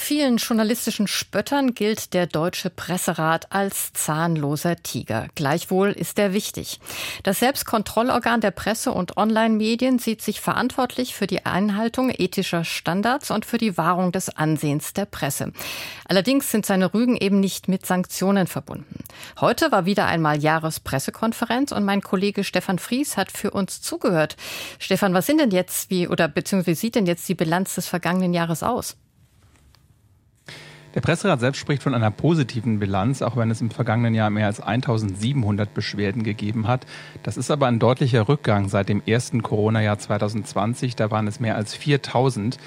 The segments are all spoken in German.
Vielen journalistischen Spöttern gilt der Deutsche Presserat als zahnloser Tiger. Gleichwohl ist er wichtig. Das Selbstkontrollorgan der Presse- und Online-Medien sieht sich verantwortlich für die Einhaltung ethischer Standards und für die Wahrung des Ansehens der Presse. Allerdings sind seine Rügen eben nicht mit Sanktionen verbunden. Heute war wieder einmal Jahrespressekonferenz und mein Kollege Stefan Fries hat für uns zugehört. Stefan, was sind denn jetzt, wie, oder beziehungsweise sieht denn jetzt die Bilanz des vergangenen Jahres aus? Der Presserat selbst spricht von einer positiven Bilanz, auch wenn es im vergangenen Jahr mehr als 1700 Beschwerden gegeben hat. Das ist aber ein deutlicher Rückgang seit dem ersten Corona-Jahr 2020. Da waren es mehr als 4000.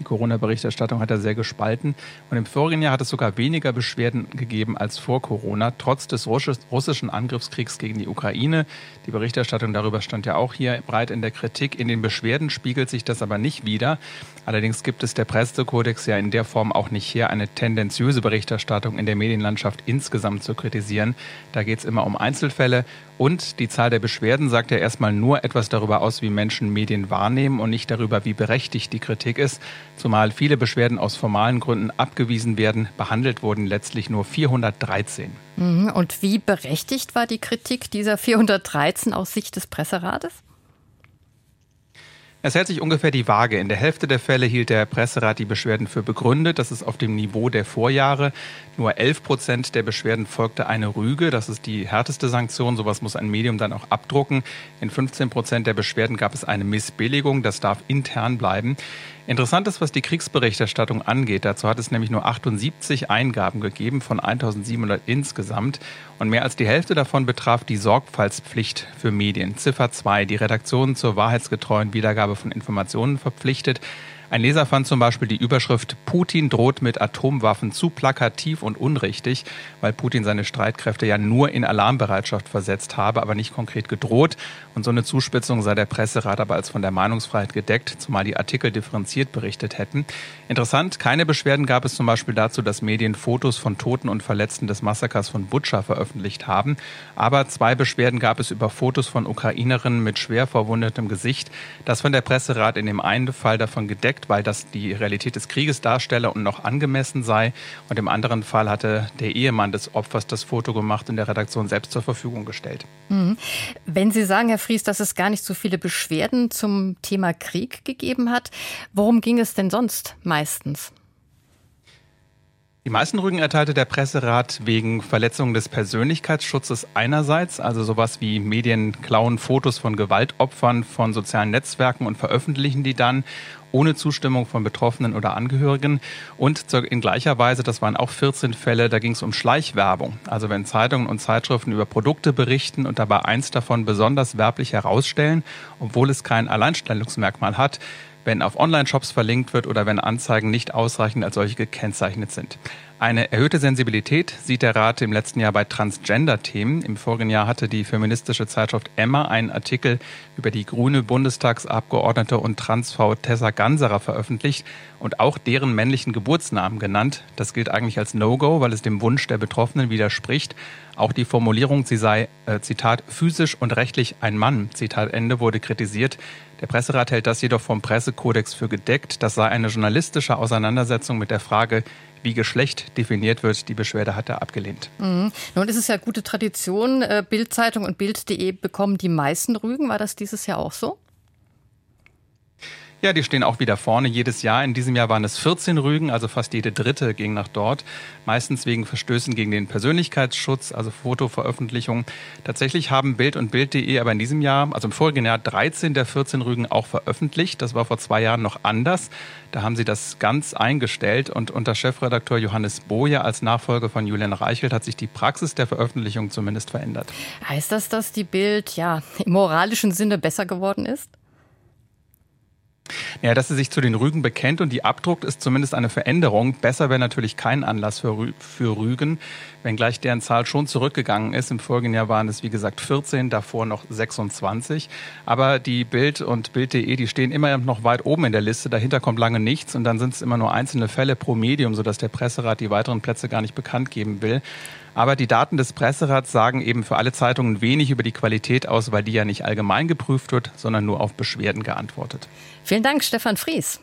Die Corona-Berichterstattung hat er sehr gespalten. Und im vorigen Jahr hat es sogar weniger Beschwerden gegeben als vor Corona, trotz des russischen Angriffskriegs gegen die Ukraine. Die Berichterstattung darüber stand ja auch hier breit in der Kritik. In den Beschwerden spiegelt sich das aber nicht wieder. Allerdings gibt es der Pressekodex ja in der Form auch nicht her, eine tendenziöse Berichterstattung in der Medienlandschaft insgesamt zu kritisieren. Da geht es immer um Einzelfälle. Und die Zahl der Beschwerden sagt ja erstmal nur etwas darüber aus, wie Menschen Medien wahrnehmen und nicht darüber, wie berechtigt die Kritik ist. Zumal viele Beschwerden aus formalen Gründen abgewiesen werden, behandelt wurden letztlich nur 413. Mhm. Und wie berechtigt war die Kritik dieser 413 aus Sicht des Presserates? Es hält sich ungefähr die Waage. In der Hälfte der Fälle hielt der Presserat die Beschwerden für begründet. Das ist auf dem Niveau der Vorjahre. Nur 11 Prozent der Beschwerden folgte eine Rüge. Das ist die härteste Sanktion. Sowas muss ein Medium dann auch abdrucken. In 15 Prozent der Beschwerden gab es eine Missbilligung. Das darf intern bleiben. Interessant ist, was die Kriegsberichterstattung angeht. Dazu hat es nämlich nur 78 Eingaben gegeben von 1700 insgesamt. Und mehr als die Hälfte davon betraf die Sorgfaltspflicht für Medien. Ziffer 2, die Redaktionen zur wahrheitsgetreuen Wiedergabe von Informationen verpflichtet. Ein Leser fand zum Beispiel die Überschrift Putin droht mit Atomwaffen zu plakativ und unrichtig, weil Putin seine Streitkräfte ja nur in Alarmbereitschaft versetzt habe, aber nicht konkret gedroht. Und so eine Zuspitzung sei der Presserat aber als von der Meinungsfreiheit gedeckt, zumal die Artikel differenziert berichtet hätten. Interessant, keine Beschwerden gab es zum Beispiel dazu, dass Medien Fotos von Toten und Verletzten des Massakers von Butscha veröffentlicht haben. Aber zwei Beschwerden gab es über Fotos von Ukrainerinnen mit schwer verwundetem Gesicht. Das von der Presserat in dem einen Fall davon gedeckt Projekt, weil das die Realität des Krieges darstelle und noch angemessen sei. Und im anderen Fall hatte der Ehemann des Opfers das Foto gemacht und der Redaktion selbst zur Verfügung gestellt. Mhm. Wenn Sie sagen, Herr Fries, dass es gar nicht so viele Beschwerden zum Thema Krieg gegeben hat, worum ging es denn sonst meistens? Die meisten Rügen erteilte der Presserat wegen Verletzung des Persönlichkeitsschutzes einerseits, also sowas wie Medien klauen Fotos von Gewaltopfern von sozialen Netzwerken und veröffentlichen die dann ohne Zustimmung von Betroffenen oder Angehörigen. Und in gleicher Weise, das waren auch 14 Fälle, da ging es um Schleichwerbung. Also wenn Zeitungen und Zeitschriften über Produkte berichten und dabei eins davon besonders werblich herausstellen, obwohl es kein Alleinstellungsmerkmal hat, wenn auf Online-Shops verlinkt wird oder wenn Anzeigen nicht ausreichend als solche gekennzeichnet sind. Eine erhöhte Sensibilität sieht der Rat im letzten Jahr bei Transgender-Themen. Im vorigen Jahr hatte die feministische Zeitschrift Emma einen Artikel über die grüne Bundestagsabgeordnete und Transfrau Tessa Ganserer veröffentlicht und auch deren männlichen Geburtsnamen genannt. Das gilt eigentlich als No-Go, weil es dem Wunsch der Betroffenen widerspricht. Auch die Formulierung, sie sei, äh, Zitat, physisch und rechtlich ein Mann, Zitat Ende, wurde kritisiert. Der Presserat hält das jedoch vom Pressekodex für gedeckt. Das sei eine journalistische Auseinandersetzung mit der Frage, wie Geschlecht definiert wird. Die Beschwerde hat er abgelehnt. Mhm. Nun ist es ja gute Tradition. Äh, Bildzeitung und Bild.de bekommen die meisten Rügen. War das dieses Jahr auch so? Ja, die stehen auch wieder vorne jedes Jahr. In diesem Jahr waren es 14 Rügen, also fast jede dritte ging nach dort. Meistens wegen Verstößen gegen den Persönlichkeitsschutz, also Fotoveröffentlichung. Tatsächlich haben Bild und Bild.de aber in diesem Jahr, also im vorigen Jahr, 13 der 14 Rügen auch veröffentlicht. Das war vor zwei Jahren noch anders. Da haben sie das ganz eingestellt und unter Chefredakteur Johannes Boje als Nachfolger von Julian Reichelt hat sich die Praxis der Veröffentlichung zumindest verändert. Heißt das, dass die Bild ja im moralischen Sinne besser geworden ist? Ja, dass sie sich zu den Rügen bekennt und die abdruckt, ist zumindest eine Veränderung. Besser wäre natürlich kein Anlass für, Rü für Rügen, wenngleich deren Zahl schon zurückgegangen ist. Im folgenden Jahr waren es, wie gesagt, 14, davor noch 26. Aber die Bild und Bild.de, die stehen immer noch weit oben in der Liste. Dahinter kommt lange nichts und dann sind es immer nur einzelne Fälle pro Medium, sodass der Presserat die weiteren Plätze gar nicht bekannt geben will. Aber die Daten des Presserats sagen eben für alle Zeitungen wenig über die Qualität aus, weil die ja nicht allgemein geprüft wird, sondern nur auf Beschwerden geantwortet. Vielen Dank, Stefan Fries.